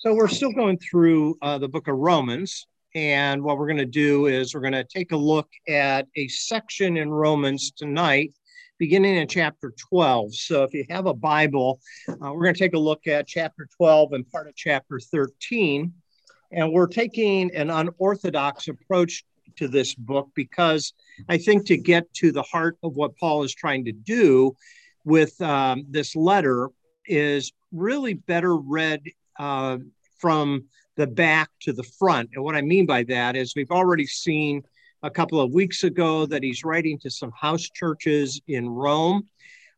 So we're still going through uh, the book of Romans. And what we're going to do is we're going to take a look at a section in Romans tonight, beginning in chapter 12. So if you have a Bible, uh, we're going to take a look at chapter 12 and part of chapter 13. And we're taking an unorthodox approach to this book because I think to get to the heart of what Paul is trying to do with um, this letter is really better read uh, from the back to the front. And what I mean by that is we've already seen a couple of weeks ago that he's writing to some house churches in Rome.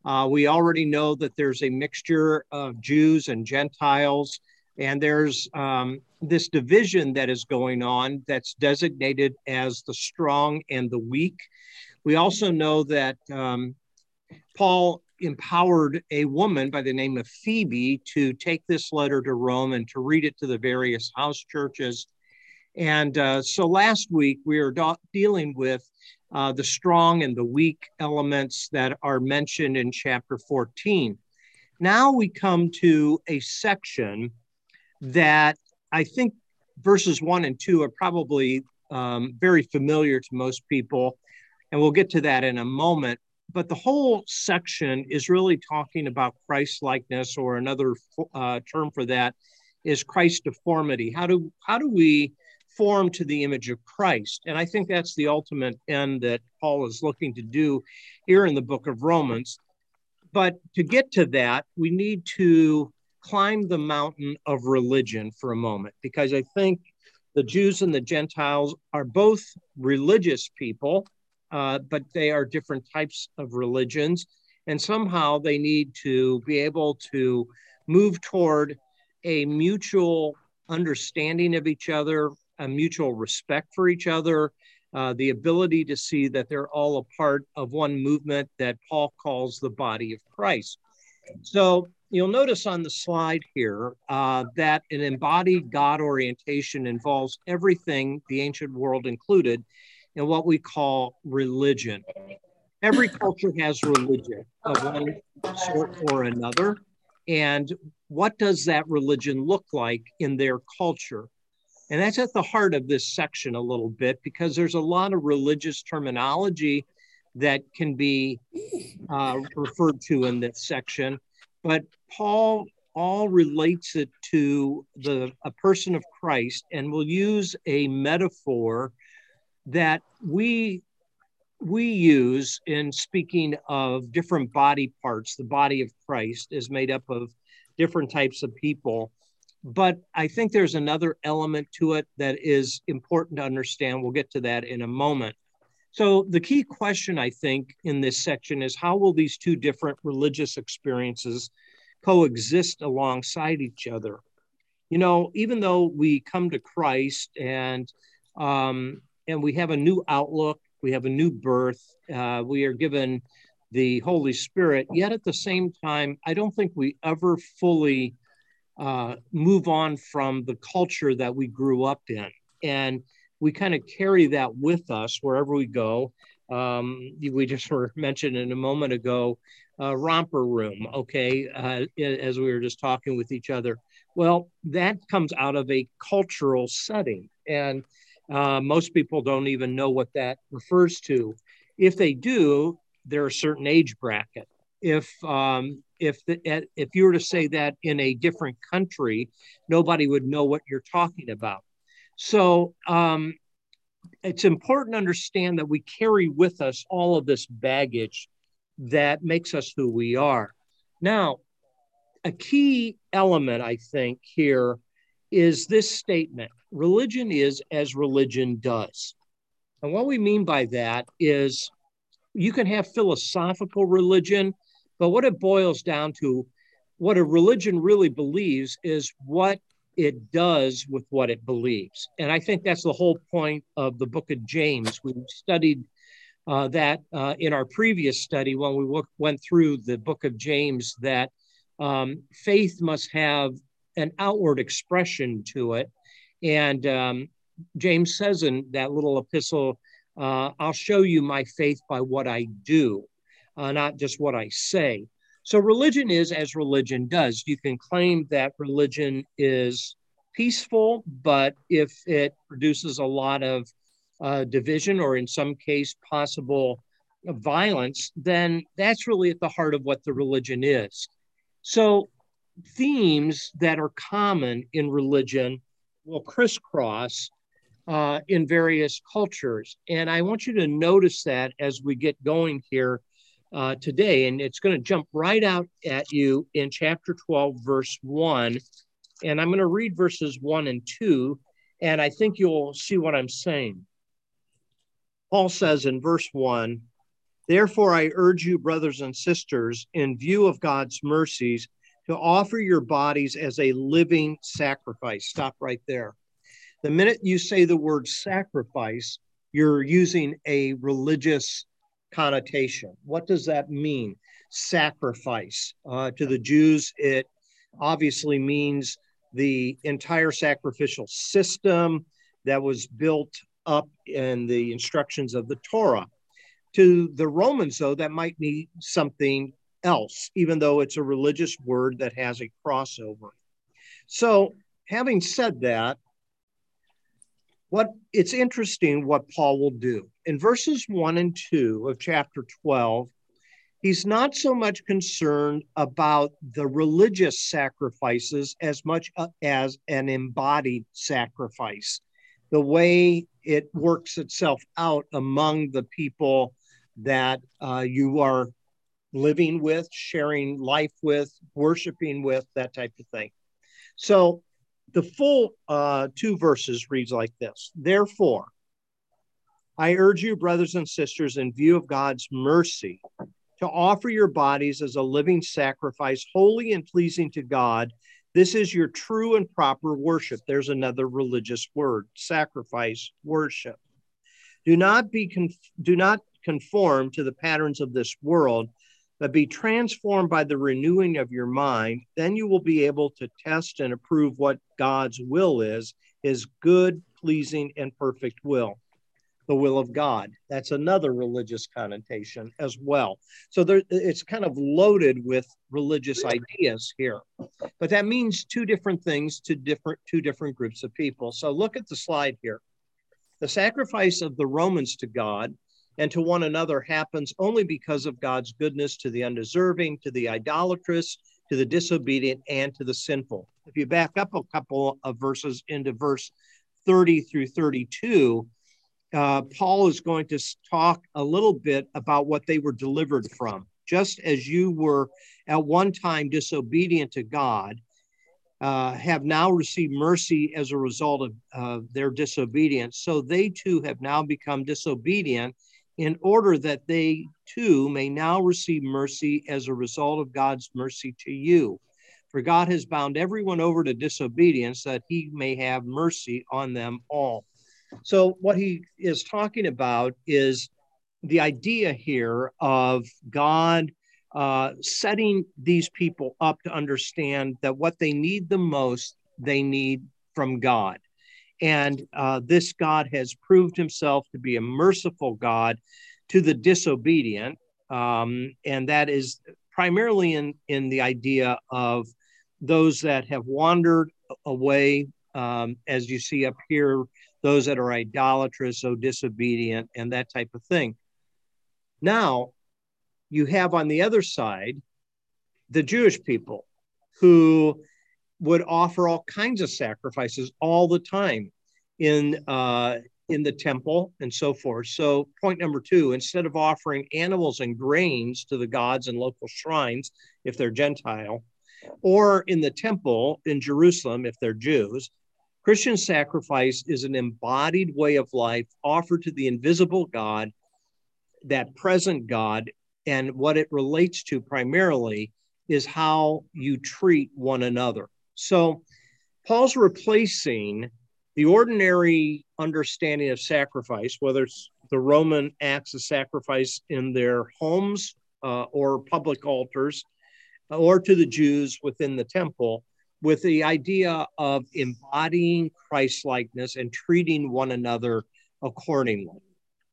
Uh, we already know that there's a mixture of Jews and Gentiles, and there's um, this division that is going on that's designated as the strong and the weak. We also know that um, Paul empowered a woman by the name of Phoebe to take this letter to Rome and to read it to the various house churches. And uh, so last week we were do- dealing with uh, the strong and the weak elements that are mentioned in chapter 14. Now we come to a section that I think verses one and two are probably um, very familiar to most people. And we'll get to that in a moment but the whole section is really talking about Christ likeness, or another uh, term for that is Christ deformity. How do how do we form to the image of Christ? And I think that's the ultimate end that Paul is looking to do here in the book of Romans. But to get to that, we need to climb the mountain of religion for a moment, because I think the Jews and the Gentiles are both religious people uh, but they are different types of religions. And somehow they need to be able to move toward a mutual understanding of each other, a mutual respect for each other, uh, the ability to see that they're all a part of one movement that Paul calls the body of Christ. So you'll notice on the slide here uh, that an embodied God orientation involves everything, the ancient world included, and what we call religion. Every culture has religion of one sort or another. And what does that religion look like in their culture? And that's at the heart of this section a little bit because there's a lot of religious terminology that can be uh, referred to in this section. But Paul all relates it to the a person of Christ and will use a metaphor that we we use in speaking of different body parts. The body of christ is made up of different types of people. But i think there's another element to it that is important to understand. We'll get to that in a moment. So the key question i think in this section is how will these two different religious experiences coexist alongside each other? You know even though we come to christ and um, and we have a new outlook, we have a new birth, uh, we are given the Holy Spirit. Yet at the same time, I don't think we ever fully uh, move on from the culture that we grew up in. And we kind of carry that with us wherever we go. Um, we just were mentioned in a moment ago, uh, romper room, okay, uh, as we were just talking with each other. Well, that comes out of a cultural setting. And uh, most people don't even know what that refers to. If they do, they're a certain age bracket. If um, if the, if you were to say that in a different country, nobody would know what you're talking about. So um, it's important to understand that we carry with us all of this baggage that makes us who we are. Now, a key element, I think, here is this statement religion is as religion does. And what we mean by that is you can have philosophical religion, but what it boils down to, what a religion really believes is what it does with what it believes. And I think that's the whole point of the book of James. We studied uh, that uh, in our previous study when we w- went through the book of James, that um, faith must have an outward expression to it. And um, James says in that little epistle, uh, I'll show you my faith by what I do, uh, not just what I say. So religion is as religion does. You can claim that religion is peaceful, but if it produces a lot of uh, division or, in some case, possible violence, then that's really at the heart of what the religion is. So, themes that are common in religion will crisscross uh, in various cultures. And I want you to notice that as we get going here uh, today. And it's going to jump right out at you in chapter 12, verse 1. And I'm going to read verses 1 and 2. And I think you'll see what I'm saying. Paul says in verse 1 Therefore, I urge you, brothers and sisters, in view of God's mercies, to offer your bodies as a living sacrifice. Stop right there. The minute you say the word sacrifice, you're using a religious connotation. What does that mean? Sacrifice. Uh, to the Jews, it obviously means the entire sacrificial system that was built up in the instructions of the Torah. To the Romans, though, that might mean something else, even though it's a religious word that has a crossover. So, having said that, what it's interesting what Paul will do. In verses 1 and 2 of chapter 12, he's not so much concerned about the religious sacrifices as much uh, as an embodied sacrifice, the way it works itself out among the people that uh, you are living with, sharing life with, worshiping with, that type of thing. So the full uh, two verses reads like this Therefore, I urge you, brothers and sisters, in view of God's mercy, to offer your bodies as a living sacrifice, holy and pleasing to God. This is your true and proper worship. There's another religious word sacrifice, worship. Do not be conf- do not conform to the patterns of this world, but be transformed by the renewing of your mind. Then you will be able to test and approve what God's will is, his good, pleasing, and perfect will. The will of God. That's another religious connotation as well. So there, it's kind of loaded with religious ideas here, but that means two different things to different two different groups of people. So look at the slide here. The sacrifice of the Romans to God and to one another happens only because of God's goodness to the undeserving, to the idolatrous, to the disobedient, and to the sinful. If you back up a couple of verses into verse 30 through 32, uh, Paul is going to talk a little bit about what they were delivered from. Just as you were at one time disobedient to God, uh, have now received mercy as a result of uh, their disobedience, so they too have now become disobedient in order that they too may now receive mercy as a result of God's mercy to you. For God has bound everyone over to disobedience that he may have mercy on them all. So, what he is talking about is the idea here of God uh, setting these people up to understand that what they need the most, they need from God. And uh, this God has proved himself to be a merciful God to the disobedient. Um, and that is primarily in, in the idea of those that have wandered away, um, as you see up here, those that are idolatrous, so disobedient, and that type of thing. Now, you have on the other side the Jewish people who would offer all kinds of sacrifices all the time in uh, in the temple and so forth. So, point number two instead of offering animals and grains to the gods and local shrines, if they're Gentile, or in the temple in Jerusalem, if they're Jews, Christian sacrifice is an embodied way of life offered to the invisible God, that present God, and what it relates to primarily is how you treat one another. So, Paul's replacing the ordinary understanding of sacrifice, whether it's the Roman acts of sacrifice in their homes uh, or public altars, or to the Jews within the temple, with the idea of embodying Christ likeness and treating one another accordingly.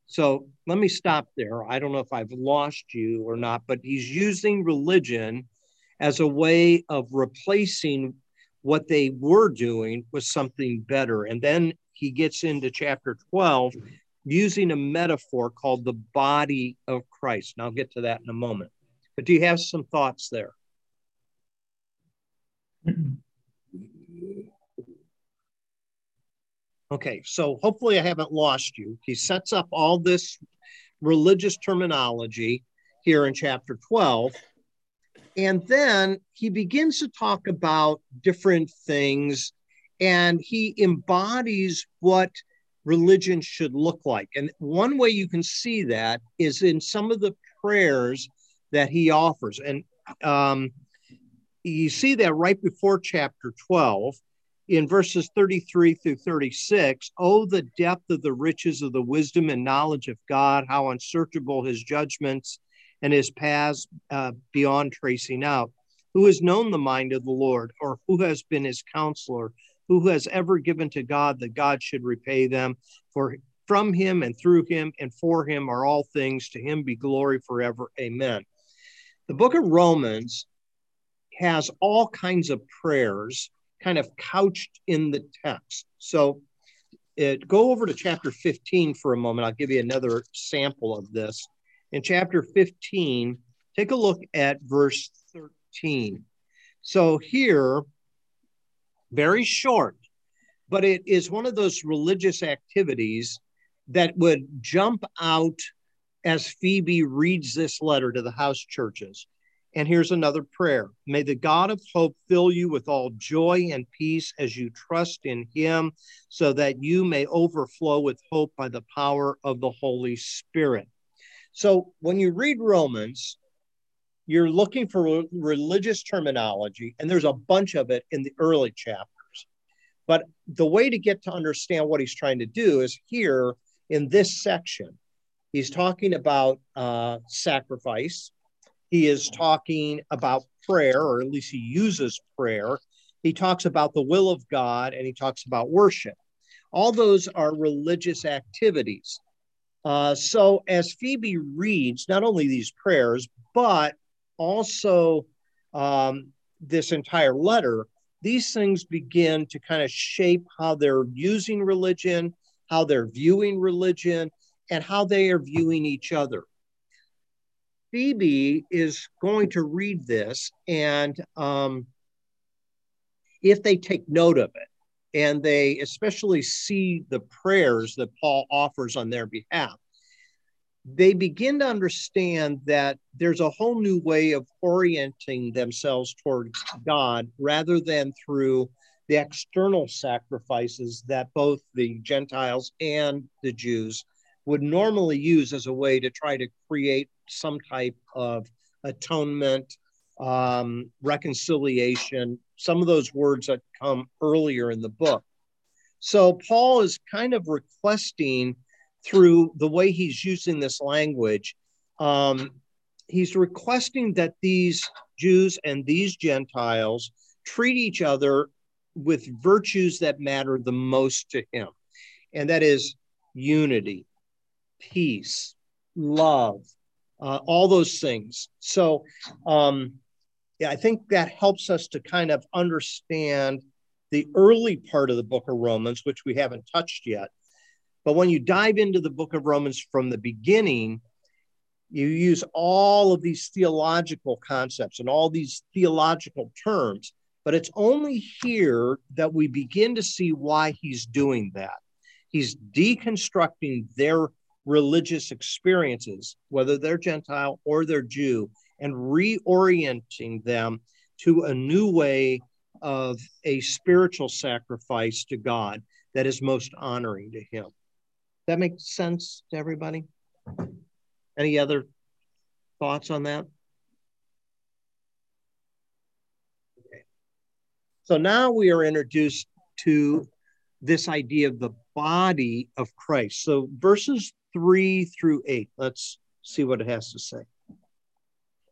So let me stop there. I don't know if I've lost you or not, but he's using religion as a way of replacing what they were doing was something better. And then he gets into chapter 12 using a metaphor called the body of Christ. And I'll get to that in a moment. But do you have some thoughts there? Okay, so hopefully I haven't lost you. He sets up all this religious terminology here in chapter 12. And then he begins to talk about different things and he embodies what religion should look like. And one way you can see that is in some of the prayers that he offers. And um, you see that right before chapter 12 in verses 33 through 36 oh the depth of the riches of the wisdom and knowledge of god how unsearchable his judgments and his paths uh, beyond tracing out who has known the mind of the lord or who has been his counselor who has ever given to god that god should repay them for from him and through him and for him are all things to him be glory forever amen the book of romans has all kinds of prayers kind of couched in the text. So it, go over to chapter 15 for a moment. I'll give you another sample of this. In chapter 15, take a look at verse 13. So here, very short, but it is one of those religious activities that would jump out as Phoebe reads this letter to the house churches. And here's another prayer May the God of hope fill you with all joy and peace as you trust in him, so that you may overflow with hope by the power of the Holy Spirit. So when you read Romans, you're looking for religious terminology, and there's a bunch of it in the early chapters. But the way to get to understand what he's trying to do is here in this section. He's talking about uh, sacrifice, he is talking about prayer, or at least he uses prayer. He talks about the will of God and he talks about worship. All those are religious activities. Uh, so as Phoebe reads not only these prayers, but also um, this entire letter, these things begin to kind of shape how they're using religion, how they're viewing religion, and how they are viewing each other. Phoebe is going to read this, and um, if they take note of it, and they especially see the prayers that Paul offers on their behalf, they begin to understand that there's a whole new way of orienting themselves towards God rather than through the external sacrifices that both the Gentiles and the Jews would normally use as a way to try to create some type of atonement, um, reconciliation, some of those words that come earlier in the book. So Paul is kind of requesting through the way he's using this language, um, he's requesting that these Jews and these Gentiles treat each other with virtues that matter the most to him, and that is unity, peace, love, uh, all those things. So, um, I think that helps us to kind of understand the early part of the book of Romans, which we haven't touched yet. But when you dive into the book of Romans from the beginning, you use all of these theological concepts and all these theological terms. But it's only here that we begin to see why he's doing that. He's deconstructing their religious experiences, whether they're Gentile or they're Jew, and reorienting them to a new way of a spiritual sacrifice to God that is most honoring to Him. That makes sense to everybody? Any other thoughts on that? Okay. So now we are introduced to this idea of the body of Christ. So verses 3 through 8. Let's see what it has to say.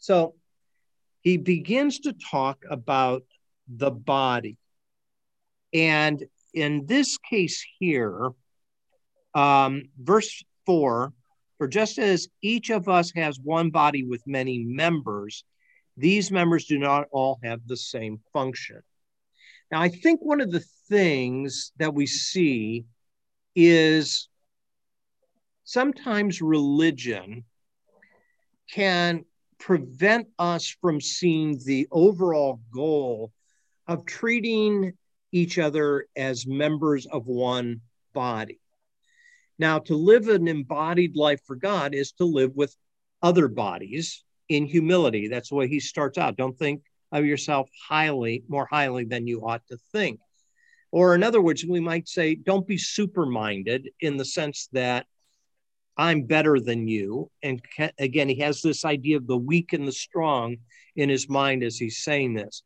So he begins to talk about the body. And in this case here, um, verse 4 For just as each of us has one body with many members, these members do not all have the same function. Now, I think one of the things that we see is sometimes religion can prevent us from seeing the overall goal of treating each other as members of one body. Now, to live an embodied life for God is to live with other bodies in humility. That's the way he starts out. Don't think of yourself highly, more highly than you ought to think. Or, in other words, we might say, don't be super minded in the sense that I'm better than you. And again, he has this idea of the weak and the strong in his mind as he's saying this.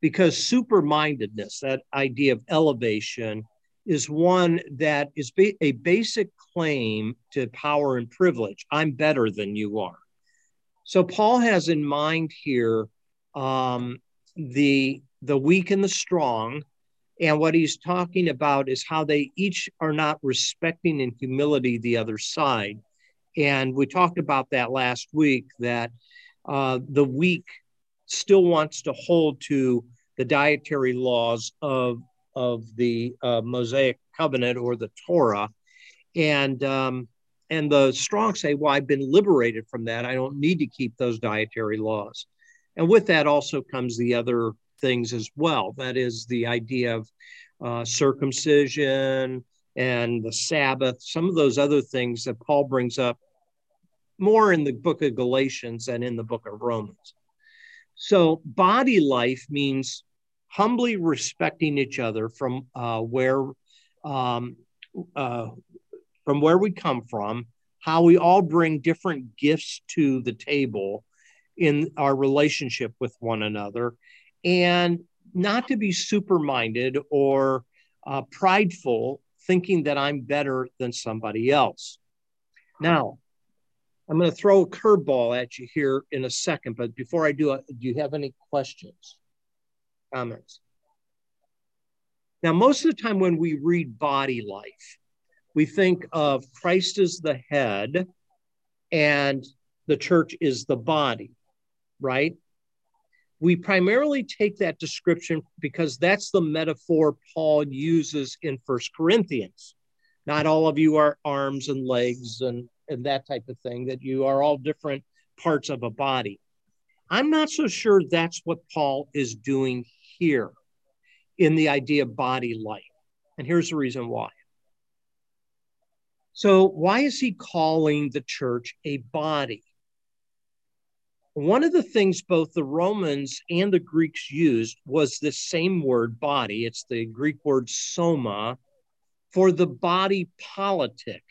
Because super mindedness, that idea of elevation, is one that is ba- a basic claim to power and privilege. I'm better than you are. So Paul has in mind here um, the the weak and the strong, and what he's talking about is how they each are not respecting in humility the other side. And we talked about that last week that uh, the weak still wants to hold to the dietary laws of of the uh, Mosaic covenant or the Torah. And um, and the strong say, well, I've been liberated from that. I don't need to keep those dietary laws. And with that also comes the other things as well. That is the idea of uh, circumcision and the Sabbath, some of those other things that Paul brings up more in the book of Galatians than in the book of Romans. So, body life means humbly respecting each other from uh, where um, uh, from where we come from, how we all bring different gifts to the table in our relationship with one another, and not to be super minded or uh, prideful, thinking that I'm better than somebody else. Now, I'm going to throw a curveball at you here in a second, but before I do, uh, do you have any questions? comments. Now, most of the time when we read body life, we think of Christ as the head and the church is the body, right? We primarily take that description because that's the metaphor Paul uses in First Corinthians. Not all of you are arms and legs and, and that type of thing, that you are all different parts of a body. I'm not so sure that's what Paul is doing here in the idea of body life. And here's the reason why. So, why is he calling the church a body? One of the things both the Romans and the Greeks used was the same word body. It's the Greek word soma for the body politic.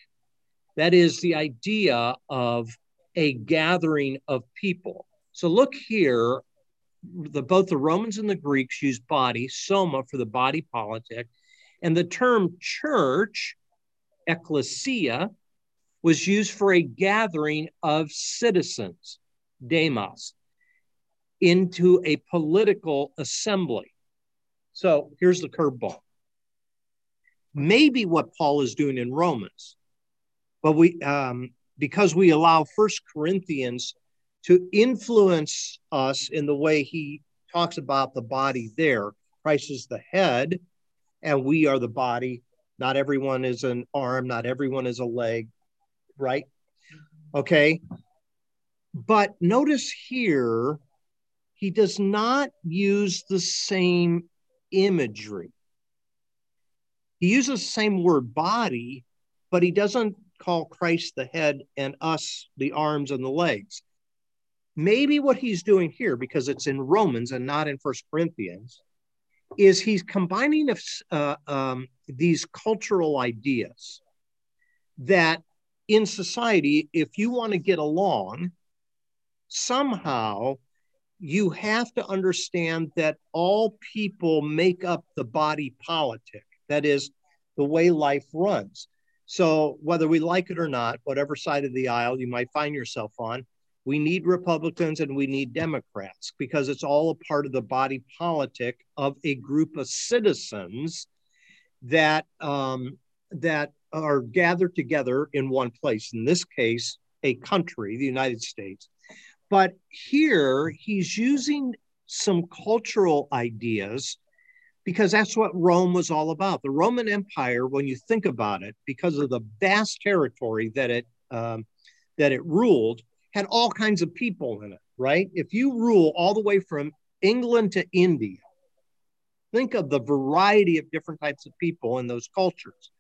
That is the idea of a gathering of people. So look here the both the Romans and the Greeks used body, soma, for the body politic, and the term church, ecclesia, was used for a gathering of citizens, demos, into a political assembly. So here's the curveball. Maybe what Paul is doing in Romans, but we um, because we allow First Corinthians to influence us in the way he talks about the body there. Christ is the head, and we are the body. Not everyone is an arm, not everyone is a leg, right? Okay. But notice here, he does not use the same imagery. He uses the same word body, but he doesn't call Christ the head and us the arms and the legs. Maybe what he's doing here, because it's in Romans and not in First Corinthians, is he's combining uh, um, these cultural ideas that in society, if you want to get along, somehow you have to understand that all people make up the body politic. That is the way life runs. So, whether we like it or not, whatever side of the aisle you might find yourself on, we need Republicans and we need Democrats because it's all a part of the body politic of a group of citizens that um, that are gathered together in one place. In this case, a country, the United States. But here he's using some cultural ideas because that's what Rome was all about. The Roman Empire, when you think about it, because of the vast territory that it um, that it ruled, had all kinds of people in it. Right? If you rule all the way from England to India, think of the variety of different types of people in those cultures.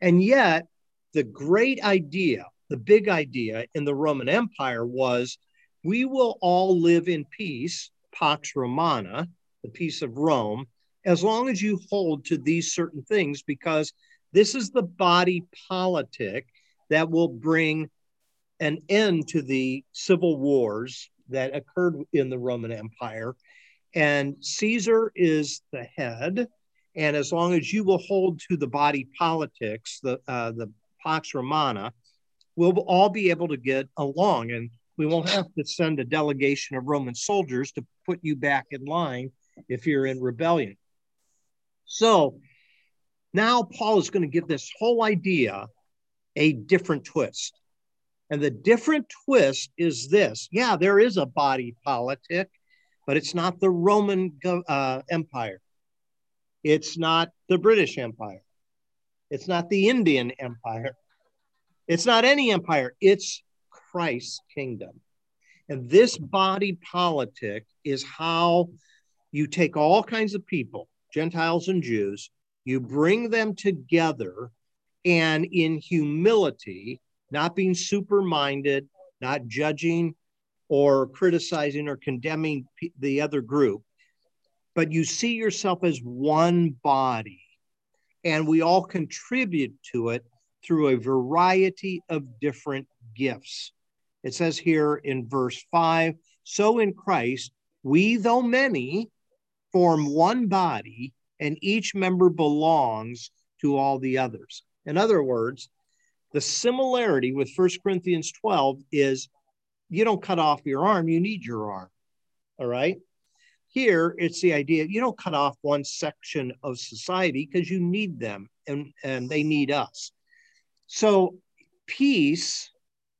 And yet, the great idea, the big idea in the Roman Empire was we will all live in peace, Pax Romana, the peace of Rome, as long as you hold to these certain things, because this is the body politic that will bring an end to the civil wars that occurred in the Roman Empire. And Caesar is the head. And as long as you will hold to the body politics, the, uh, the Pax Romana, we'll all be able to get along. And we won't have to send a delegation of Roman soldiers to put you back in line if you're in rebellion. So now Paul is going to give this whole idea a different twist. And the different twist is this yeah, there is a body politic, but it's not the Roman uh, Empire. It's not the British Empire. It's not the Indian Empire. It's not any empire. It's Christ's kingdom. And this body politic is how you take all kinds of people Gentiles and Jews, you bring them together and in humility, not being super minded, not judging or criticizing or condemning the other group, but you see yourself as one body. And we all contribute to it through a variety of different gifts. It says here in verse 5 So in Christ, we, though many, form one body, and each member belongs to all the others. In other words, the similarity with 1 Corinthians 12 is you don't cut off your arm, you need your arm. All right. Here, it's the idea you don't cut off one section of society because you need them and, and they need us. So, peace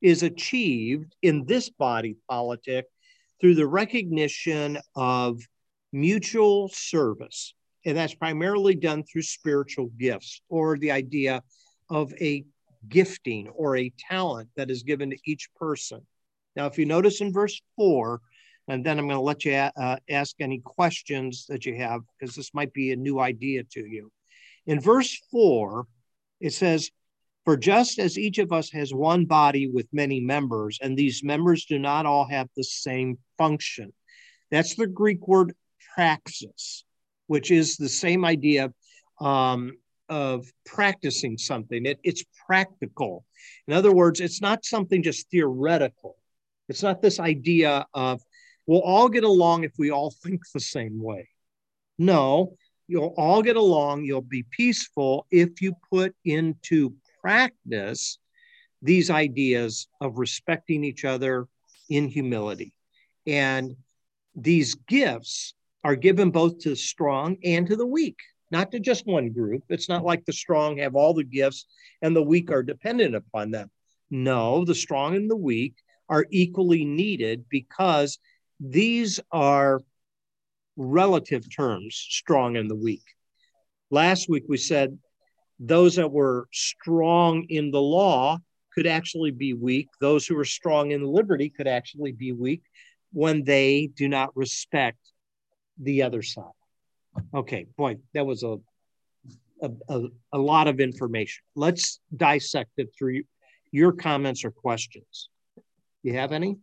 is achieved in this body politic through the recognition of mutual service. And that's primarily done through spiritual gifts or the idea of a gifting or a talent that is given to each person. Now, if you notice in verse four, and then I'm going to let you uh, ask any questions that you have because this might be a new idea to you. In verse four, it says, For just as each of us has one body with many members, and these members do not all have the same function. That's the Greek word praxis, which is the same idea um, of practicing something. It, it's practical. In other words, it's not something just theoretical. It's not this idea of we'll all get along if we all think the same way. No, you'll all get along. You'll be peaceful if you put into practice these ideas of respecting each other in humility. And these gifts are given both to the strong and to the weak, not to just one group. It's not like the strong have all the gifts and the weak are dependent upon them. No, the strong and the weak are equally needed because these are relative terms, strong and the weak. Last week we said those that were strong in the law could actually be weak. Those who are strong in liberty could actually be weak when they do not respect the other side. Okay, boy, that was a a, a, a lot of information. Let's dissect it through your comments or questions. Do you have any?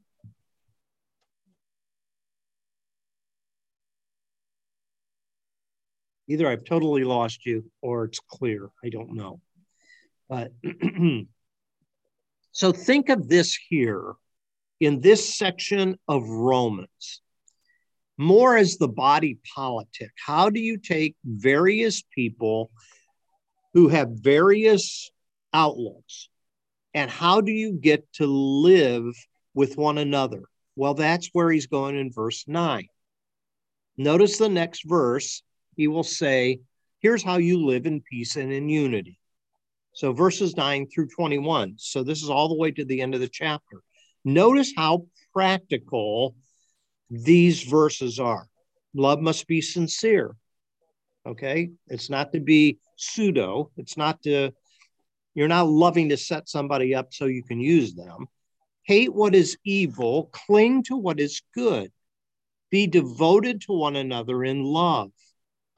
Either I've totally lost you or it's clear. I don't know. But so think of this here in this section of Romans more as the body politic. How do you take various people who have various outlooks and how do you get to live with one another? Well, that's where he's going in verse 9. Notice the next verse he will say, Here's how you live in peace and in unity. So, verses 9 through 21. So, this is all the way to the end of the chapter. Notice how practical these verses are. Love must be sincere. Okay. It's not to be pseudo, it's not to, you're not loving to set somebody up so you can use them. Hate what is evil, cling to what is good. Be devoted to one another in love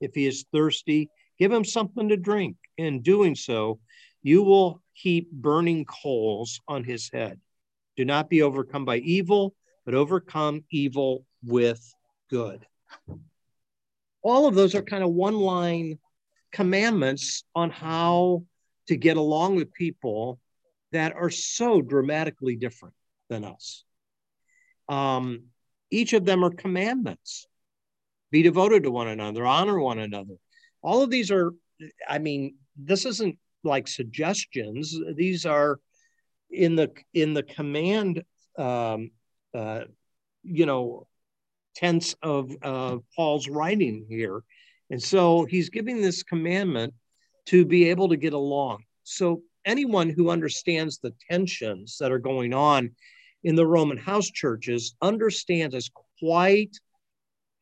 If he is thirsty, give him something to drink. In doing so, you will heap burning coals on his head. Do not be overcome by evil, but overcome evil with good. All of those are kind of one line commandments on how to get along with people that are so dramatically different than us. Um, each of them are commandments be devoted to one another, honor one another. All of these are, I mean, this isn't like suggestions. These are in the in the command, um, uh, you know, tense of uh, Paul's writing here, and so he's giving this commandment to be able to get along. So anyone who understands the tensions that are going on in the Roman house churches understands as quite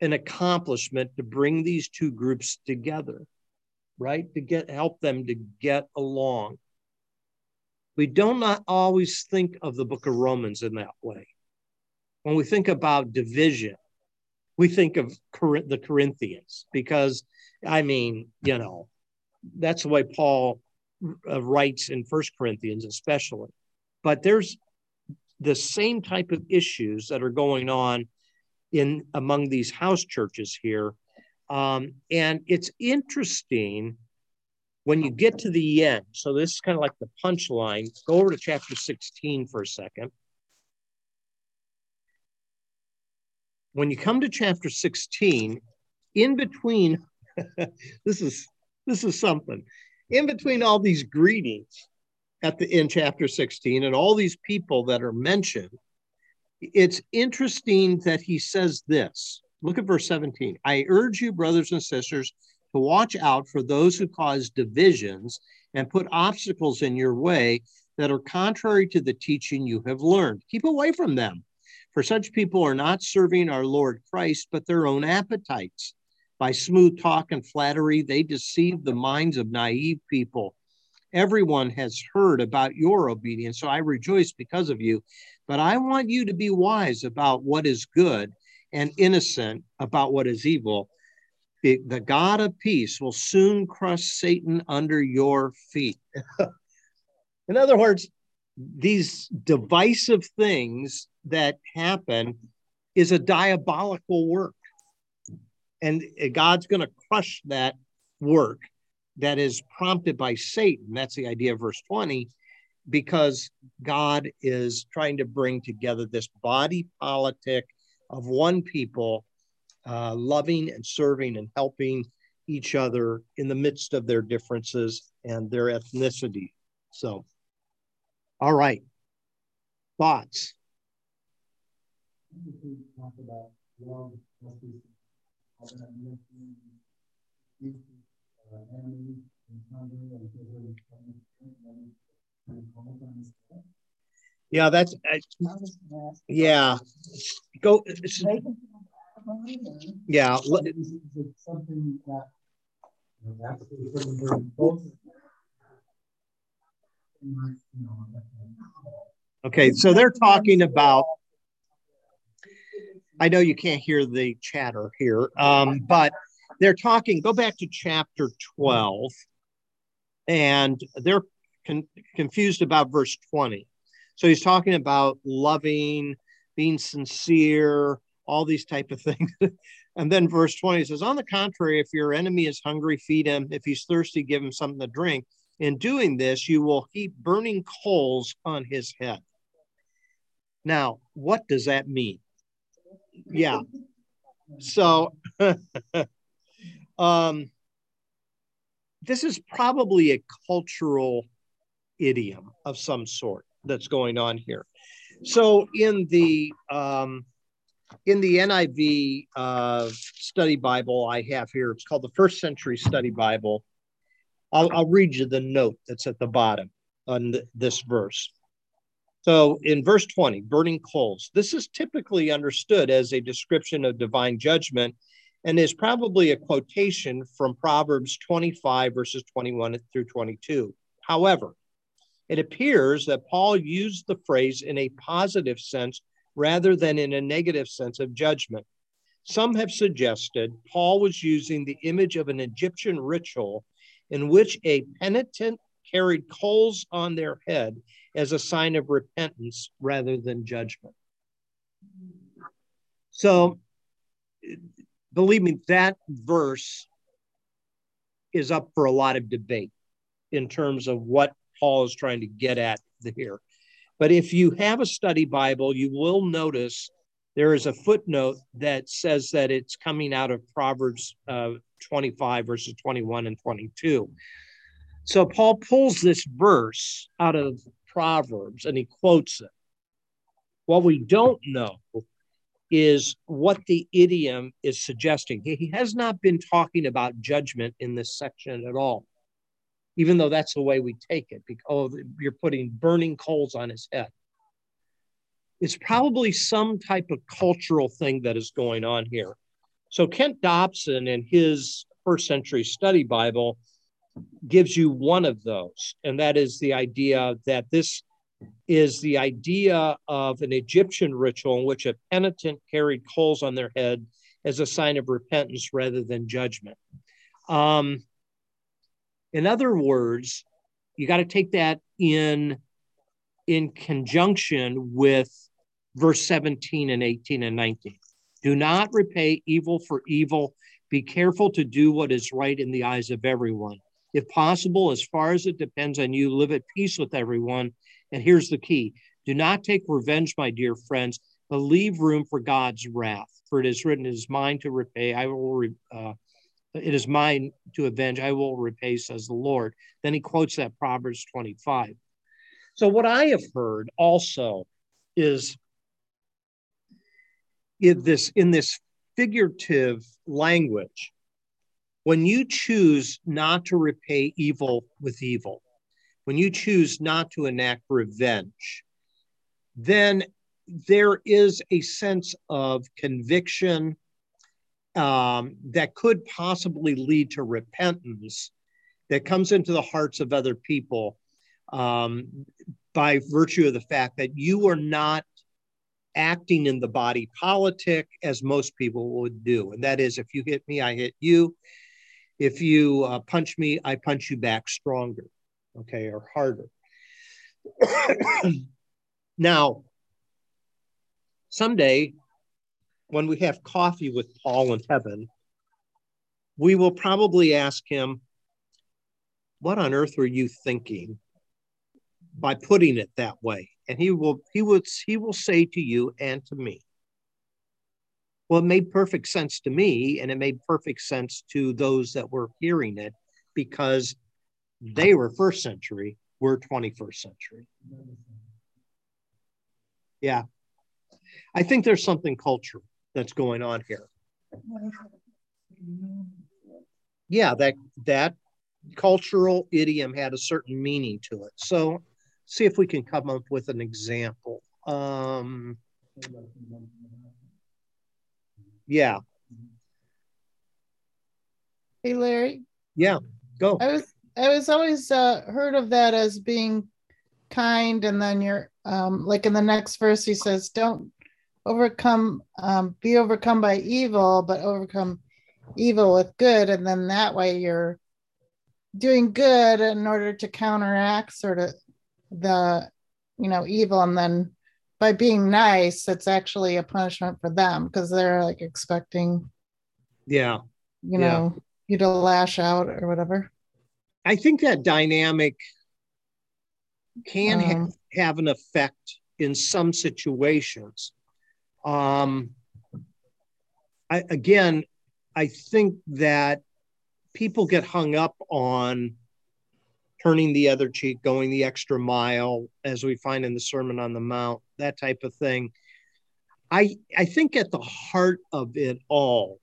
an accomplishment to bring these two groups together, right? To get help them to get along. We do not always think of the book of Romans in that way. When we think about division, we think of the Corinthians because, I mean, you know, that's the way Paul uh, writes in First Corinthians, especially. But there's the same type of issues that are going on in among these house churches here. Um, and it's interesting when you get to the end. So this is kind of like the punchline. Go over to chapter 16 for a second. When you come to chapter 16, in between, this is this is something. In between all these greetings at the in chapter 16 and all these people that are mentioned, it's interesting that he says this. Look at verse 17. I urge you, brothers and sisters, to watch out for those who cause divisions and put obstacles in your way that are contrary to the teaching you have learned. Keep away from them. For such people are not serving our Lord Christ, but their own appetites. By smooth talk and flattery, they deceive the minds of naive people. Everyone has heard about your obedience, so I rejoice because of you. But I want you to be wise about what is good and innocent about what is evil. The, God of peace will soon crush Satan under your feet. In other words, these divisive things that happen is a diabolical work. And eh, God's going to crush that work that is prompted by Satan. That's the idea of verse 20, because God is trying to bring together this body politic of one people, uh, loving and serving and helping each other in the midst of their differences and their ethnicity. So, all right. Thoughts? Yeah, that's uh, yeah. Go. Yeah. Okay, so they're talking about. I know you can't hear the chatter here, um, but they're talking. Go back to chapter twelve, and they're con- confused about verse twenty. So he's talking about loving, being sincere, all these type of things. and then verse 20 says, On the contrary, if your enemy is hungry, feed him. If he's thirsty, give him something to drink. In doing this, you will heap burning coals on his head. Now, what does that mean? Yeah. So, um, this is probably a cultural idiom of some sort that's going on here. So, in the um, in the NIV uh, study Bible I have here, it's called the First Century Study Bible. I'll, I'll read you the note that's at the bottom on the, this verse. So in verse 20, burning coals, this is typically understood as a description of divine judgment and is probably a quotation from Proverbs 25, verses 21 through 22. However, it appears that Paul used the phrase in a positive sense rather than in a negative sense of judgment. Some have suggested Paul was using the image of an Egyptian ritual in which a penitent carried coals on their head as a sign of repentance rather than judgment. So, believe me, that verse is up for a lot of debate in terms of what Paul is trying to get at here. But if you have a study Bible, you will notice there is a footnote that says that it's coming out of Proverbs uh, 25, verses 21 and 22. So Paul pulls this verse out of Proverbs and he quotes it. What we don't know is what the idiom is suggesting. He has not been talking about judgment in this section at all even though that's the way we take it because oh, you're putting burning coals on his head. It's probably some type of cultural thing that is going on here. So Kent Dobson in his first century study Bible gives you one of those, and that is the idea that this is the idea of an Egyptian ritual in which a penitent carried coals on their head as a sign of repentance rather than judgment. Um, in other words, you got to take that in in conjunction with verse 17 and 18 and 19. Do not repay evil for evil. Be careful to do what is right in the eyes of everyone. If possible, as far as it depends on you, live at peace with everyone. And here's the key do not take revenge, my dear friends, but leave room for God's wrath. For it is written, It is mine to repay. I will re- uh, it is mine to avenge. I will repay, says the Lord. Then he quotes that Proverbs 25. So, what I have heard also is in this, in this figurative language, when you choose not to repay evil with evil, when you choose not to enact revenge, then there is a sense of conviction um, that could possibly lead to repentance that comes into the hearts of other people um, by virtue of the fact that you are not acting in the body politic as most people would do. And that is if you hit me, I hit you. If you uh, punch me, I punch you back stronger, okay, or harder. now, someday when we have coffee with Paul in heaven, we will probably ask him, What on earth were you thinking by putting it that way? And he will he would he will say to you and to me, Well, it made perfect sense to me, and it made perfect sense to those that were hearing it because they were first century, we're 21st century. Yeah. I think there's something cultural that's going on here. Yeah, that that cultural idiom had a certain meaning to it. So see if we can come up with an example. Um, yeah. Hey Larry. Yeah, go. I was I was always uh, heard of that as being kind, and then you're um, like in the next verse he says, "Don't overcome, um, be overcome by evil, but overcome evil with good," and then that way you're doing good in order to counteract sort of the you know evil, and then by being nice, it's actually a punishment for them because they're like expecting, yeah, you know, yeah. you to lash out or whatever. I think that dynamic can um, have, have an effect in some situations. Um, I, again, I think that people get hung up on turning the other cheek, going the extra mile, as we find in the Sermon on the Mount, that type of thing. I, I think at the heart of it all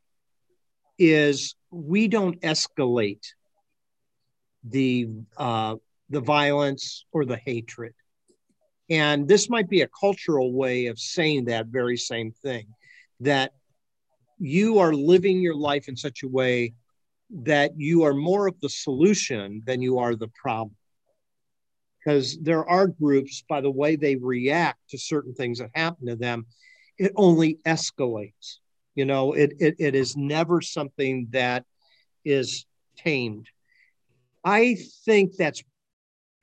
is we don't escalate the uh, the violence or the hatred. And this might be a cultural way of saying that very same thing that you are living your life in such a way that you are more of the solution than you are the problem. Because there are groups, by the way they react to certain things that happen to them, it only escalates. You know, it, it, it is never something that is tamed. I think that's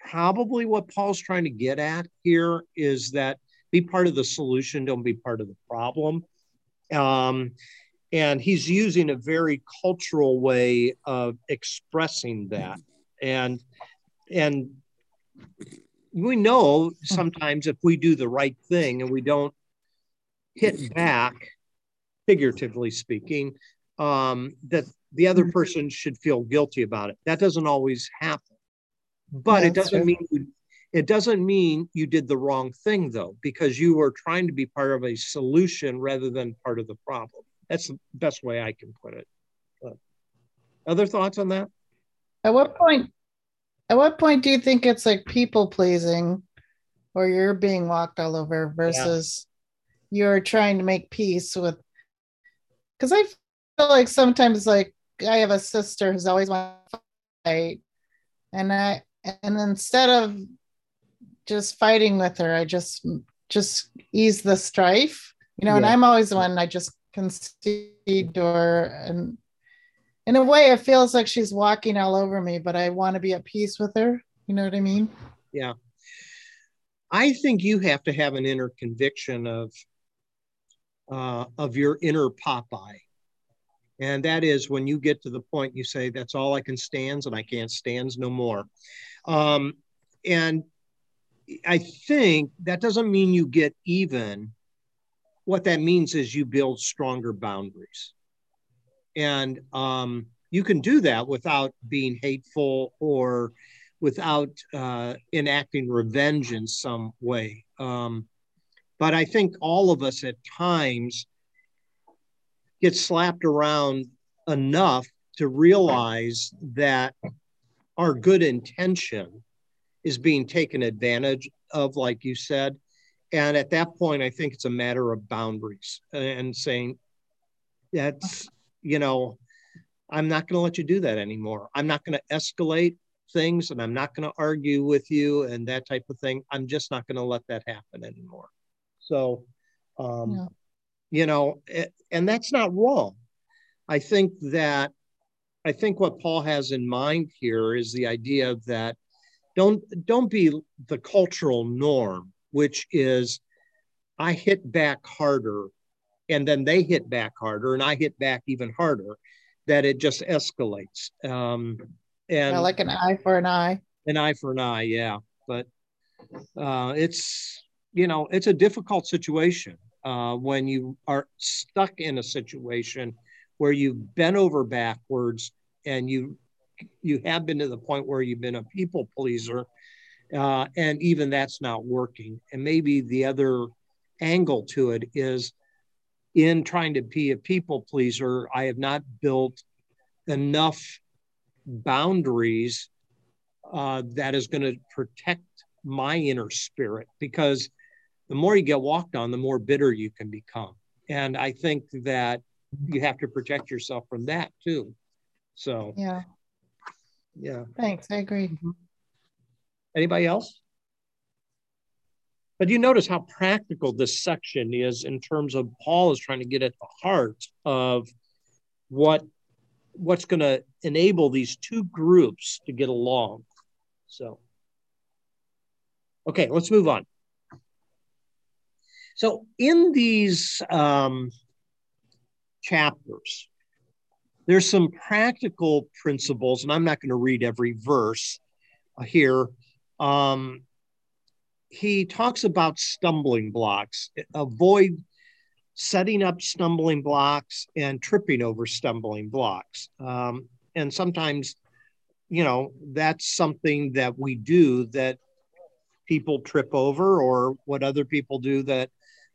probably what Paul's trying to get at here is that be part of the solution, don't be part of the problem. Um, and he's using a very cultural way of expressing that. And and we know sometimes if we do the right thing and we don't hit back, figuratively speaking, um, that the other mm-hmm. person should feel guilty about it. That doesn't always happen. But it doesn't mean you, it doesn't mean you did the wrong thing though, because you were trying to be part of a solution rather than part of the problem. That's the best way I can put it. But other thoughts on that? At what point at what point do you think it's like people pleasing or you're being walked all over versus yeah. you're trying to make peace with because I feel like sometimes like I have a sister who's always wanted to fight, and I and instead of just fighting with her, I just just ease the strife, you know. Yeah. And I'm always the one I just concede to her, and in a way, it feels like she's walking all over me, but I want to be at peace with her. You know what I mean? Yeah. I think you have to have an inner conviction of uh, of your inner Popeye and that is when you get to the point you say, that's all I can stands and I can't stands no more. Um, and I think that doesn't mean you get even. What that means is you build stronger boundaries. And um, you can do that without being hateful or without uh, enacting revenge in some way. Um, but I think all of us at times get slapped around enough to realize that our good intention is being taken advantage of, like you said. And at that point, I think it's a matter of boundaries and saying, that's, you know, I'm not going to let you do that anymore. I'm not going to escalate things and I'm not going to argue with you and that type of thing. I'm just not going to let that happen anymore. So, um, you know and that's not wrong i think that i think what paul has in mind here is the idea that don't don't be the cultural norm which is i hit back harder and then they hit back harder and I hit back even harder, that it just escalates. Um, and yeah, like an eye for an eye. An eye for an eye, yeah. But uh, it's you know it's a difficult situation uh, when you are stuck in a situation where you've bent over backwards and you you have been to the point where you've been a people pleaser uh, and even that's not working. And maybe the other angle to it is in trying to be a people pleaser i have not built enough boundaries uh, that is going to protect my inner spirit because the more you get walked on, the more bitter you can become. And I think that you have to protect yourself from that too. So, yeah. Yeah. Thanks. I agree. Mm-hmm. Anybody else? But you notice how practical this section is in terms of Paul is trying to get at the heart of what what's going to enable these two groups to get along. So, okay, let's move on. So, in these um, chapters, there's some practical principles, and I'm not going to read every verse uh, here. Um, he talks about stumbling blocks. Avoid setting up stumbling blocks and tripping over stumbling blocks. Um, and sometimes, you know, that's something that we do that people trip over, or what other people do that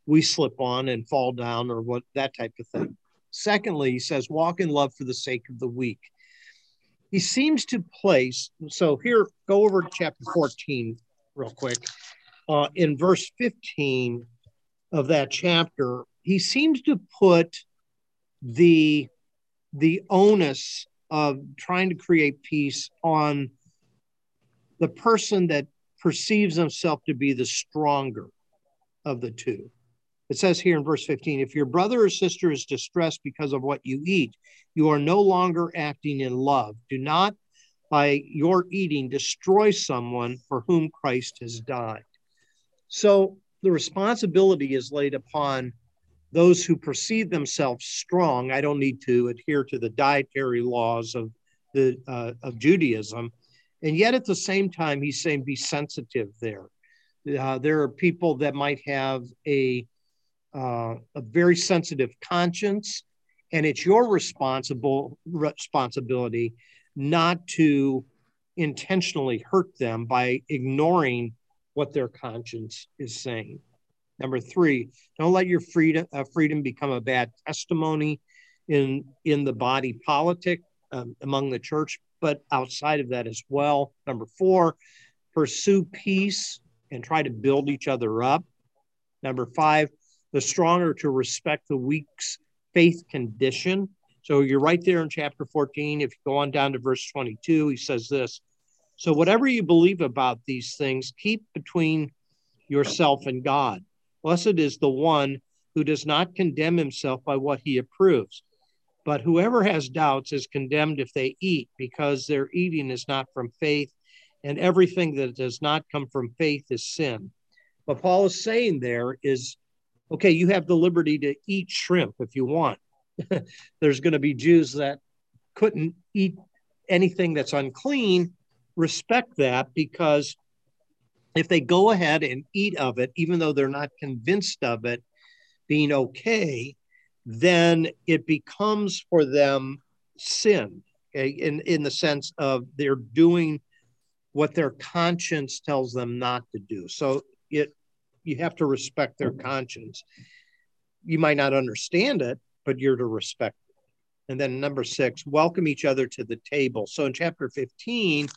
we slip on and fall down, or what that type of thing. Secondly, he says, walk in love for the sake of the weak. He seems to place, so here, go over to chapter 14 real quick. Uh, in verse 15 of that chapter, he seems to put the the onus of trying to create peace on the person that perceives himself to be the stronger of the two. It says here in verse 15 if your brother or sister is distressed because of what you eat, you are no longer acting in love. Do not, by your eating, destroy someone for whom Christ has died. So the responsibility is laid upon those who perceive themselves strong, I don't need to adhere to the dietary laws of the uh, of Judaism, and yet at the same time, he's saying be sensitive there. Uh, there are people that might have a uh, a very sensitive conscience, and it's your responsible responsibility not to intentionally hurt them by ignoring what their conscience is saying. Number three, don't let your freedom uh, freedom become a bad testimony in in the body politic um, among the church, but outside of that as well. Number four, pursue peace and try to build each other up. Number five, the stronger to respect the weak's faith condition. So you're right there in chapter 14. If you go on down to verse 22, he says this. So whatever you believe about these things, keep between yourself and God. Blessed is the one who does not condemn himself by what he approves. But whoever has doubts is condemned if they eat, because their eating is not from faith, and everything that does not come from faith is sin. What Paul is saying there is okay, you have the liberty to eat shrimp if you want. There's going to be Jews that couldn't eat anything that's unclean. Respect that because if they go ahead and eat of it, even though they're not convinced of it being okay, then it becomes for them sin, okay, in, in the sense of they're doing what their conscience tells them not to do. So it you have to respect their conscience. You might not understand it, but you're to respect it. And then number six, welcome each other to the table. So in chapter 15,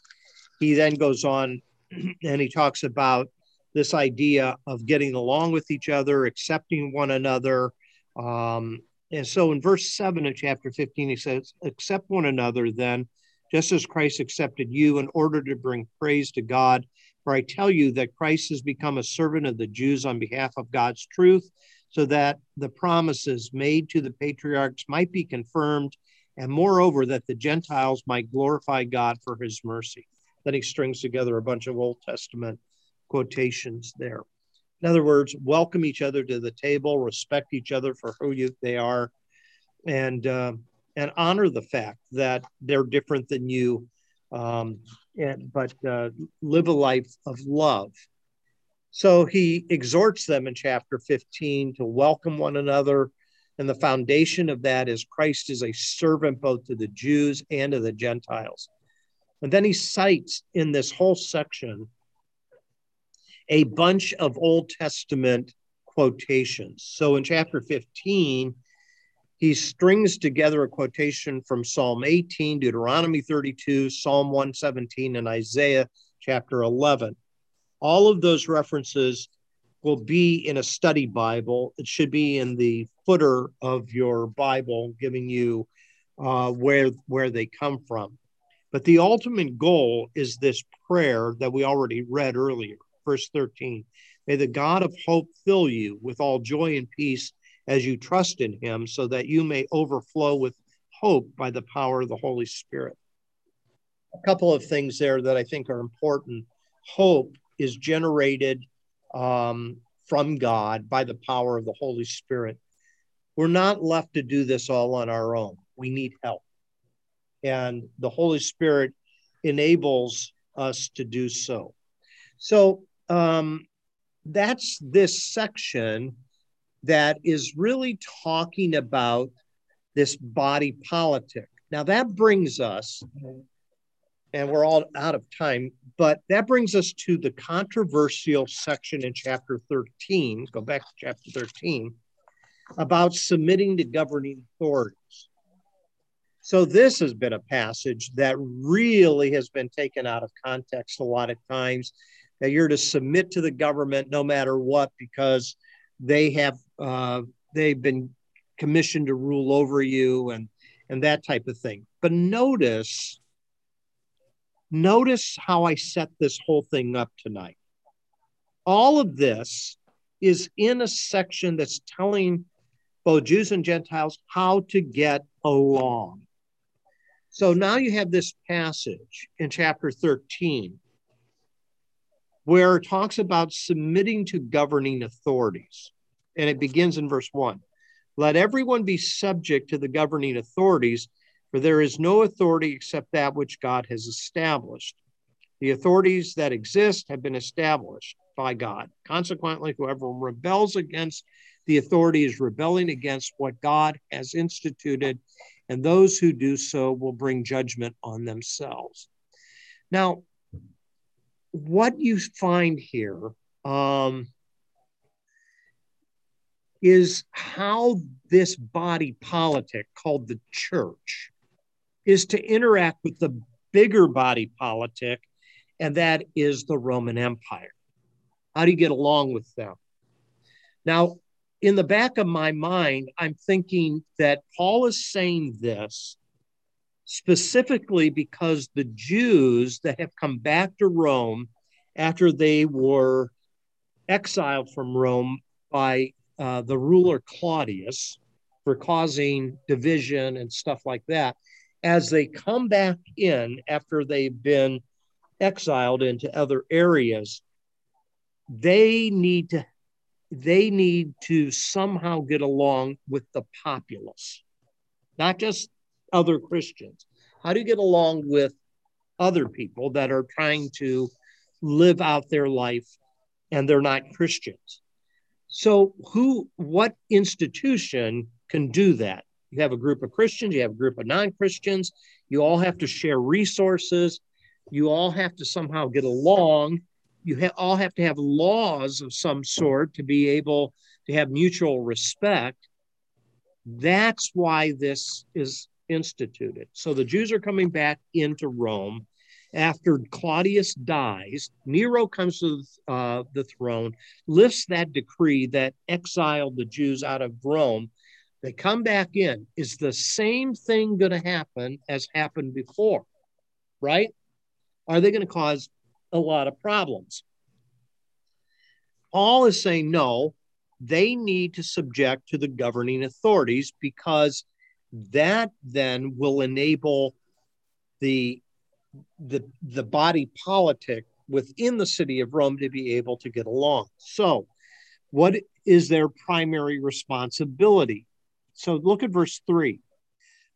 he then goes on and he talks about this idea of getting along with each other, accepting one another. Um, and so in verse 7 of chapter 15, he says, Accept one another then, just as Christ accepted you in order to bring praise to God. For I tell you that Christ has become a servant of the Jews on behalf of God's truth, so that the promises made to the patriarchs might be confirmed, and moreover, that the Gentiles might glorify God for his mercy. Then he strings together a bunch of Old Testament quotations there. In other words, welcome each other to the table, respect each other for who you, they are, and uh, and honor the fact that they're different than you, um, and but uh, live a life of love. So he exhorts them in chapter 15 to welcome one another. And the foundation of that is Christ is a servant both to the Jews and to the Gentiles. And then he cites in this whole section a bunch of Old Testament quotations. So in chapter 15, he strings together a quotation from Psalm 18, Deuteronomy 32, Psalm 117, and Isaiah chapter 11. All of those references will be in a study Bible. It should be in the footer of your Bible, giving you uh, where, where they come from. But the ultimate goal is this prayer that we already read earlier, verse 13. May the God of hope fill you with all joy and peace as you trust in him, so that you may overflow with hope by the power of the Holy Spirit. A couple of things there that I think are important. Hope is generated um, from God by the power of the Holy Spirit. We're not left to do this all on our own. We need help. And the Holy Spirit enables us to do so. So um, that's this section that is really talking about this body politic. Now, that brings us and we're all out of time. But that brings us to the controversial section in chapter 13. Go back to chapter 13 about submitting to governing authorities. So, this has been a passage that really has been taken out of context a lot of times that you're to submit to the government no matter what because they have uh, they've been commissioned to rule over you and and that type of thing but notice Notice how I set this whole thing up tonight. All of this is in a section that's telling both Jews and Gentiles how to get along. So now you have this passage in chapter 13 where it talks about submitting to governing authorities. And it begins in verse 1 Let everyone be subject to the governing authorities for there is no authority except that which God has established. The authorities that exist have been established by God. Consequently, whoever rebels against the authority is rebelling against what God has instituted, and those who do so will bring judgment on themselves. Now, what you find here um, is how this body politic called the church is to interact with the bigger body politic, and that is the Roman Empire. How do you get along with them? Now, in the back of my mind, I'm thinking that Paul is saying this specifically because the Jews that have come back to Rome after they were exiled from Rome by uh, the ruler Claudius for causing division and stuff like that, as they come back in after they've been exiled into other areas, they need to they need to somehow get along with the populace, not just other Christians. How do you get along with other people that are trying to live out their life and they're not Christians? So, who, what institution can do that? You have a group of Christians, you have a group of non Christians. You all have to share resources. You all have to somehow get along. You ha- all have to have laws of some sort to be able to have mutual respect. That's why this is instituted. So the Jews are coming back into Rome after Claudius dies. Nero comes to uh, the throne, lifts that decree that exiled the Jews out of Rome they come back in. Is the same thing going to happen as happened before? Right? Are they going to cause a lot of problems? Paul is saying no, they need to subject to the governing authorities because that then will enable the the the body politic within the city of Rome to be able to get along. So What is their primary responsibility? So look at verse three.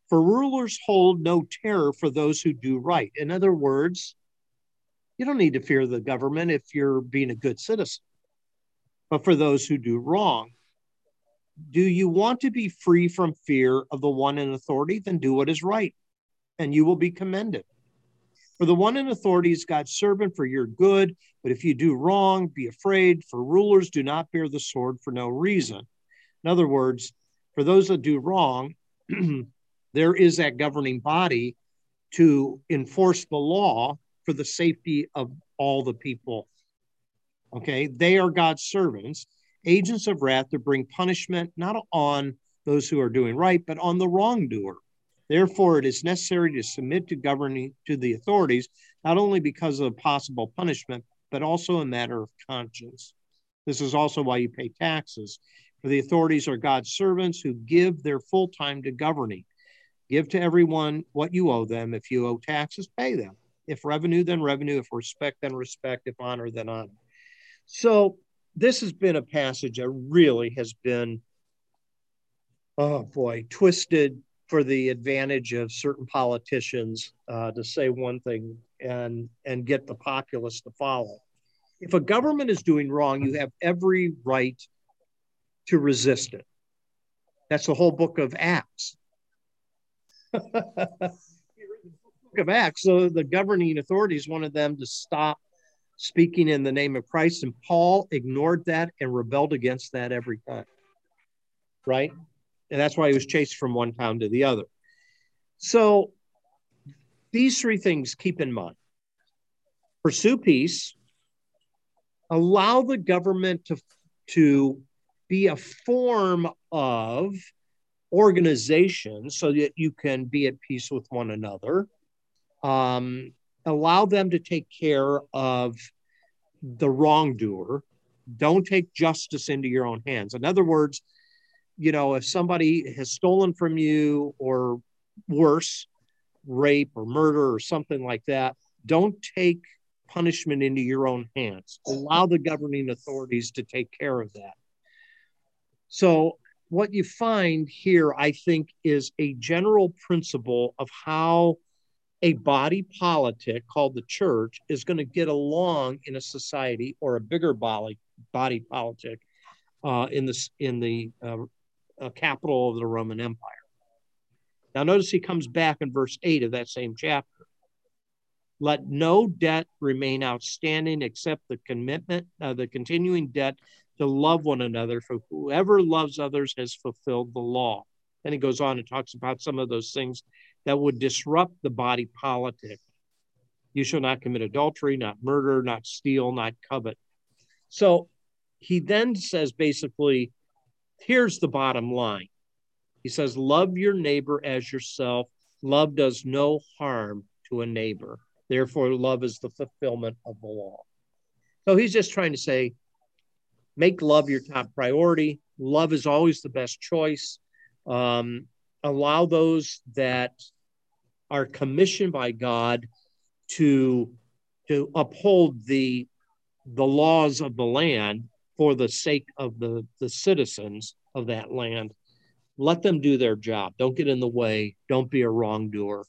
For rulers hold no terror for those who do right. In other words, you don't need to fear the government if you're being a good citizen. But for those who do wrong, do you want to be free from fear of the one in authority? Then do what is right, and you will be commended. For the one in authority is God's servant for your good, but if you do wrong, be afraid, for rulers do not bear the sword for no reason. In other words, for those that do wrong, there is that governing body to enforce the law for the safety of all the people. Okay, they are God's servants, agents of wrath to bring punishment not on those who are doing right, but on the wrongdoer. Therefore, it is necessary to submit to governing to the authorities, not only because of possible punishment, but also a matter of conscience. This is also why you pay taxes. For the authorities are God's servants who give their full time to governing. Give to everyone what you owe them. If you owe taxes, pay them. If revenue, then revenue. If respect, then respect. If honor, then honor. So this has been a passage that really has been, oh boy, twisted for the advantage of certain politicians uh, to say one thing and and get the populace to follow. If a government is doing wrong, you have every right to resist it. That's the whole book of Acts. book of Acts. So the governing authorities wanted them to stop speaking in the name of Christ, and Paul ignored that and rebelled against that every time. Right? And that's why he was chased from one town to the other. So these three things keep in mind pursue peace, allow the government to, to be a form of organization so that you can be at peace with one another. Um, allow them to take care of the wrongdoer. Don't take justice into your own hands. In other words, you know, if somebody has stolen from you or worse, rape or murder or something like that, don't take punishment into your own hands. Allow the governing authorities to take care of that. So, what you find here, I think, is a general principle of how a body politic called the church is going to get along in a society or a bigger body body politic uh, in this in the uh, uh, capital of the Roman Empire. Now, notice he comes back in verse eight of that same chapter. Let no debt remain outstanding except the commitment, uh, the continuing debt to love one another. For whoever loves others has fulfilled the law. Then he goes on and talks about some of those things that would disrupt the body politic. You shall not commit adultery, not murder, not steal, not covet. So he then says basically, here's the bottom line. He says, Love your neighbor as yourself. Love does no harm to a neighbor. Therefore, love is the fulfillment of the law. So he's just trying to say, make love your top priority. Love is always the best choice. Um, allow those that are commissioned by God to to uphold the the laws of the land for the sake of the the citizens of that land. Let them do their job. Don't get in the way. Don't be a wrongdoer.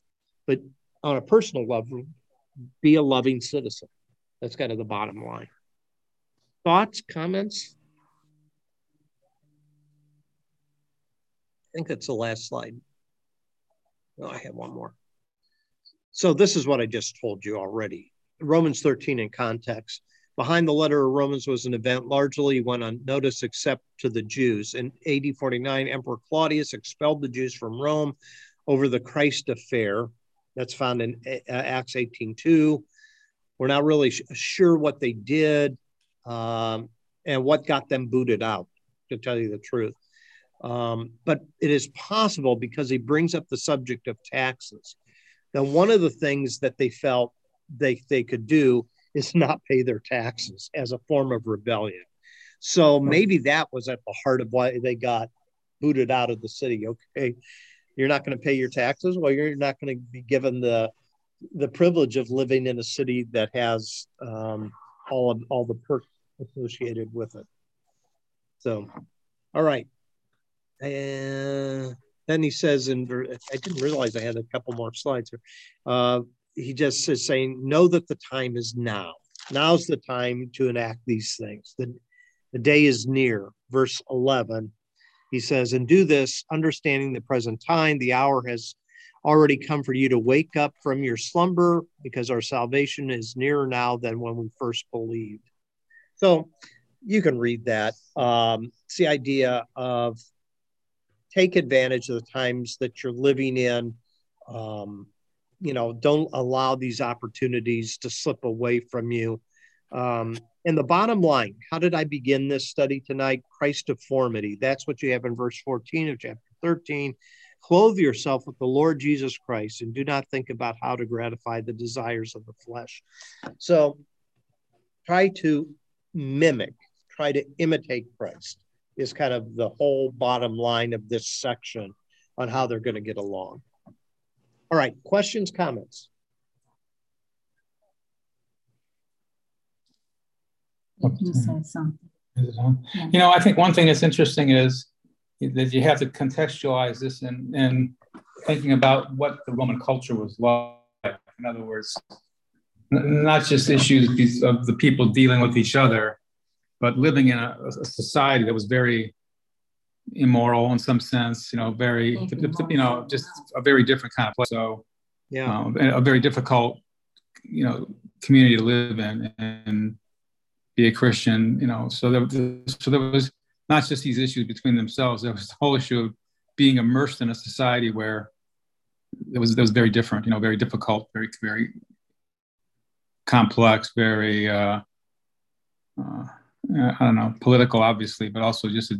But on a personal level be a loving citizen. That's kind of the bottom line. Thoughts comments? I think that's the last slide. Oh i have one more so this is what I just told you already. Romans 13 in context. Behind the letter of Romans was an event largely went unnoticed except to the Jews. In AD 49, Emperor Claudius expelled the Jews from Rome over the Christ affair. That's found in uh, Acts 18:2. We're not really sure what they did um, and what got them booted out, to tell you the truth. Um, but it is possible because he brings up the subject of taxes. Now, one of the things that they felt they, they could do is not pay their taxes as a form of rebellion. So maybe that was at the heart of why they got booted out of the city. Okay, you're not going to pay your taxes. Well, you're not going to be given the the privilege of living in a city that has um, all of all the perks associated with it. So, all right. And then he says, and I didn't realize I had a couple more slides here. Uh, he just is saying, know that the time is now. Now's the time to enact these things. The, the day is near. Verse 11, he says, and do this, understanding the present time. The hour has already come for you to wake up from your slumber because our salvation is nearer now than when we first believed. So you can read that. Um, it's the idea of take advantage of the times that you're living in. Um, you know, don't allow these opportunities to slip away from you. Um, and the bottom line, how did I begin this study tonight? Christoformity. That's what you have in verse 14 of chapter 13. Clothe yourself with the Lord Jesus Christ and do not think about how to gratify the desires of the flesh. So try to mimic, try to imitate Christ is kind of the whole bottom line of this section on how they're going to get along. All right, questions, comments? You say something. You know, I think one thing that's interesting is that you have to contextualize this in, in thinking about what the Roman culture was like. In other words, not just issues of the people dealing with each other, but living in a, a society that was very immoral in some sense, you know, very, you know, just a very different kind of place. So, yeah, um, a very difficult, you know, community to live in and be a Christian, you know. So there, so there was not just these issues between themselves. There was the whole issue of being immersed in a society where it was it was very different, you know, very difficult, very very complex, very uh, uh, I don't know, political, obviously, but also just a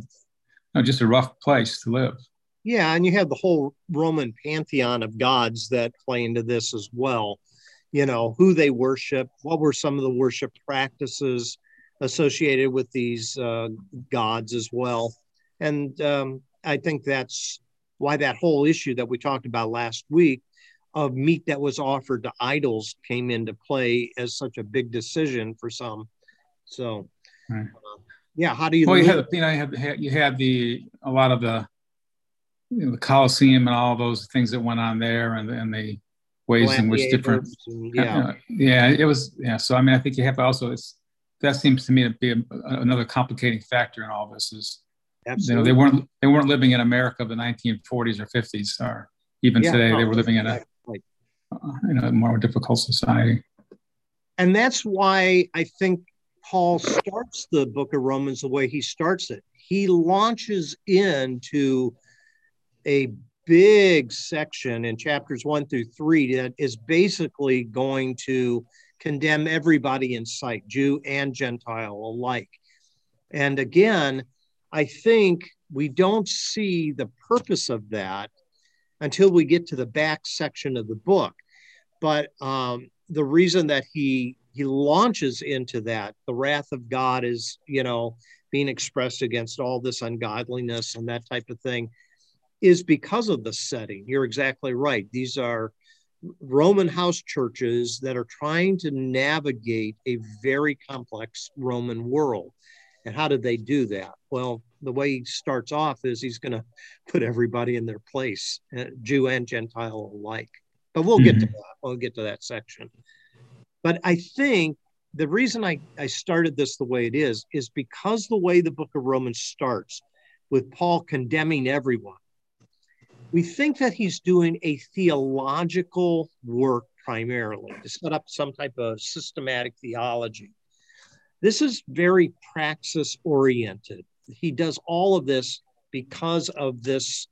know, just a rough place to live. Yeah, and you have the whole Roman pantheon of gods that play into this as well. You know, who they worship, what were some of the worship practices associated with these uh, gods as well. And um, I think that's why that whole issue that we talked about last week of meat that was offered to idols came into play as such a big decision for some. So, right. uh, yeah, how do you? Well, you had, you know, you had, you had the a lot of the, you know, the Colosseum and all those things that went on there, and and the ways in which different, yeah, yeah, it was, yeah. So I mean, I think you have also it's that seems to me to be a, another complicating factor in all this is. Absolutely. You know, they weren't they weren't living in America of the 1940s or 50s, or even yeah, today no, they were living in a right. uh, in a more difficult society. And that's why I think Paul starts the book of Romans the way he starts it. He launches into a big section in chapters one through three that is basically going to condemn everybody in sight, Jew and Gentile alike. And again, I think we don't see the purpose of that until we get to the back section of the book. But um, the reason that he he launches into that. The wrath of god is you know being expressed against all this ungodliness and that type of thing is because of the setting. You're exactly right. These are roman house churches that are trying to navigate a very complex roman world. And how did they do that? Well the way he starts off is he's going to put everybody in their place uh, jew and gentile alike. But we'll mm-hmm. get to that. We'll get to that section but I think the reason I, I started this the way it is, is because the way the book of Romans starts with Paul condemning everyone, we think that he's doing a theological work primarily to set up some type of systematic theology. This is very praxis oriented. He does all of this because of this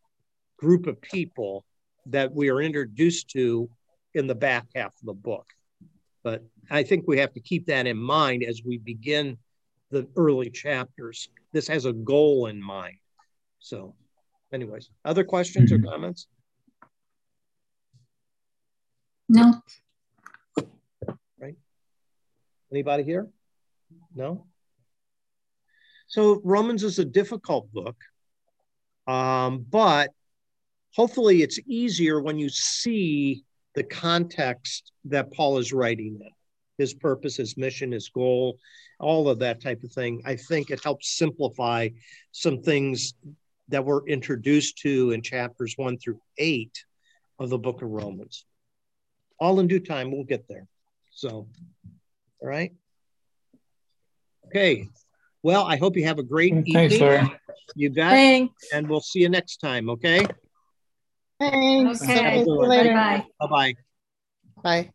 group of people that we are introduced to in the back half of the book. But I think we have to keep that in mind as we begin the early chapters. This has a goal in mind. So, anyways, other questions or comments? No. Right. Anybody here? No. So Romans is a difficult book, um, but hopefully it's easier when you see the context that Paul is writing in. his purpose, his mission, his goal, all of that type of thing. I think it helps simplify some things that we're introduced to in chapters one through eight of the book of Romans. All in due time, we'll get there. So, all right. Okay. Well, I hope you have a great Thanks, evening. Larry. You bet. Thanks. And we'll see you next time. Okay. Thanks. Okay. Bye-bye. Bye bye. Bye.